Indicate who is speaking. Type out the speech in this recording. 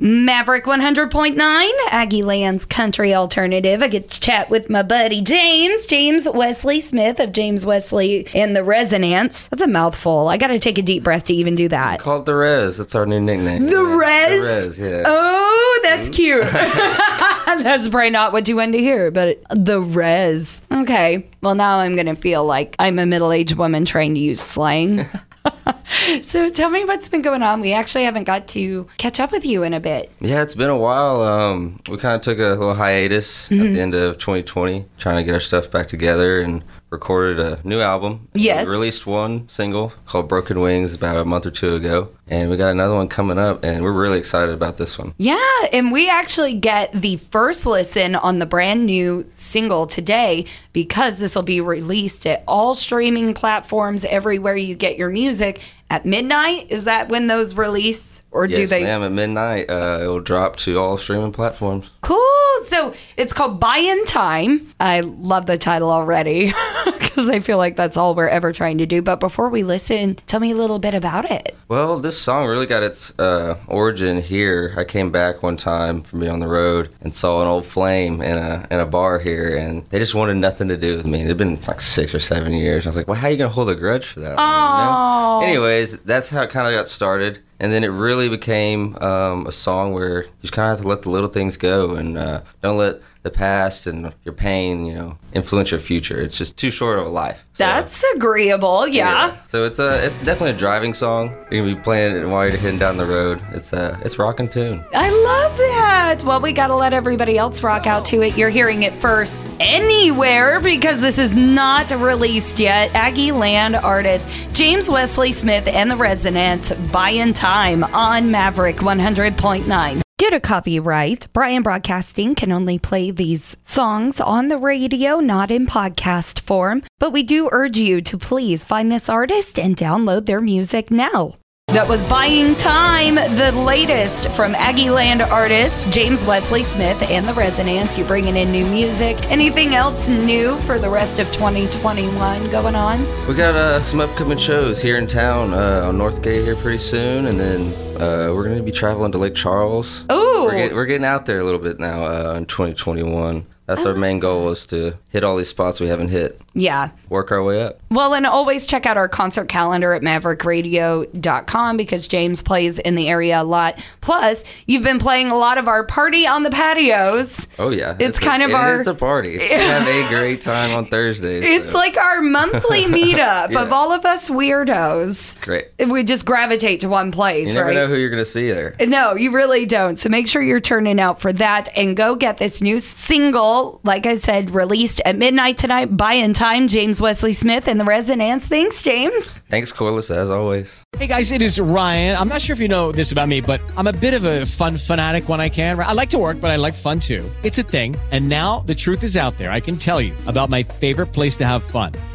Speaker 1: Maverick 100.9, Aggie Land's country alternative. I get to chat with my buddy James, James Wesley Smith of James Wesley and the Resonance. That's a mouthful. I got to take a deep breath to even do that.
Speaker 2: Call it the Res. That's our new nickname.
Speaker 1: The Res?
Speaker 2: The Res, yeah.
Speaker 1: Oh, that's mm-hmm. cute. that's probably not what you wanted to hear, but the res. Okay. Well, now I'm going to feel like I'm a middle aged woman trying to use slang. so tell me what's been going on. We actually haven't got to catch up with you in a bit.
Speaker 2: Yeah, it's been a while. Um, we kind of took a little hiatus
Speaker 1: Mm-hmm.
Speaker 2: at the end of 2020, trying to get our stuff back together and recorded a new album.
Speaker 1: Yes.
Speaker 2: We released one single called Broken Wings about a month or two ago. And we got another one coming up, and we're really excited about this one.
Speaker 1: Yeah, and we actually get the first listen on the brand new single today because this will be released at all streaming platforms everywhere you get your music at midnight. Is that when those release or do
Speaker 2: yes,
Speaker 1: they
Speaker 2: ma'am. At midnight, uh, it will drop to all streaming platforms.
Speaker 1: Cool. So it's called Buying Time. I love the title already because I feel like that's all we're ever trying to do. But before we listen, tell me a little bit about it.
Speaker 2: Well, this song really got its uh, origin here. I came back one time from being on the road and saw an old flame in a in a bar here, and they just wanted nothing to do with me. It'd been like six or seven years. I was like, "Well, how are you gonna hold a grudge for that?"
Speaker 1: Aw.
Speaker 2: You know? Anyways, that's how it kind of got started, and then it really became um, a song where you just kind of have to let the little things go and uh, don't let the past and your pain, you know, influence your future. It's just too short of a life. So-
Speaker 1: That's agreeable. Yeah.
Speaker 2: so it's a it's definitely a driving song. You're gonna be playing it while you're heading down the road. It's a it's rocking tune.
Speaker 1: I love that. Well, we got to let everybody else rock out to it. You're hearing it first anywhere because this is not released yet. Aggie Land artist James Wesley Smith and the Resonance Buying Time on Maverick 100.9. Due to copyright, Bryan Broadcasting can only play these songs on the radio, not in podcast form. But we do urge you to please find this artist and download their music now. That was Buying Time, the latest from Aggie Land artist James Wesley Smith and the Resonance. You're bringing in new music. Anything else new for the rest of 2021 going on?
Speaker 2: We got uh, some upcoming shows here in town uh, on Northgate here pretty soon, and then uh, we're gonna be traveling to Lake Charles.
Speaker 1: Ooh.
Speaker 2: We're, get, we're getting out there a little bit now uh, in 2021. That's our main goal is to hit all these spots we haven't hit.
Speaker 1: Yeah.
Speaker 2: Work our way up.
Speaker 1: Well, and always check out our concert calendar at maverickradio.com because James plays in the area a lot. Plus, you've been playing a lot of our party on the patios.
Speaker 2: Oh yeah,
Speaker 1: It's
Speaker 2: a-
Speaker 1: kind of
Speaker 2: and
Speaker 1: our-
Speaker 2: It's a party. We have a great time on Thursdays.
Speaker 1: It's
Speaker 2: so.
Speaker 1: like our monthly meetup of all of us weirdos.
Speaker 2: great.
Speaker 1: We just gravitate to one place,
Speaker 2: You never
Speaker 1: right?
Speaker 2: know who you're gonna see there.
Speaker 1: No, you really don't. So make sure you're turning out for that and go get this new single, like I said, released at midnight tonight. Buying time, James Wesley Smith and the Resonance. Thanks, James.
Speaker 2: Thanks, Corliss, as always.
Speaker 3: Hey guys, it is Ryan. I'm not sure if you know this about me, but I'm a bit of a fun fanatic when I can. I like to work, but I like fun too. It's a thing. And now the truth is out there. I can tell you about my favorite place to have fun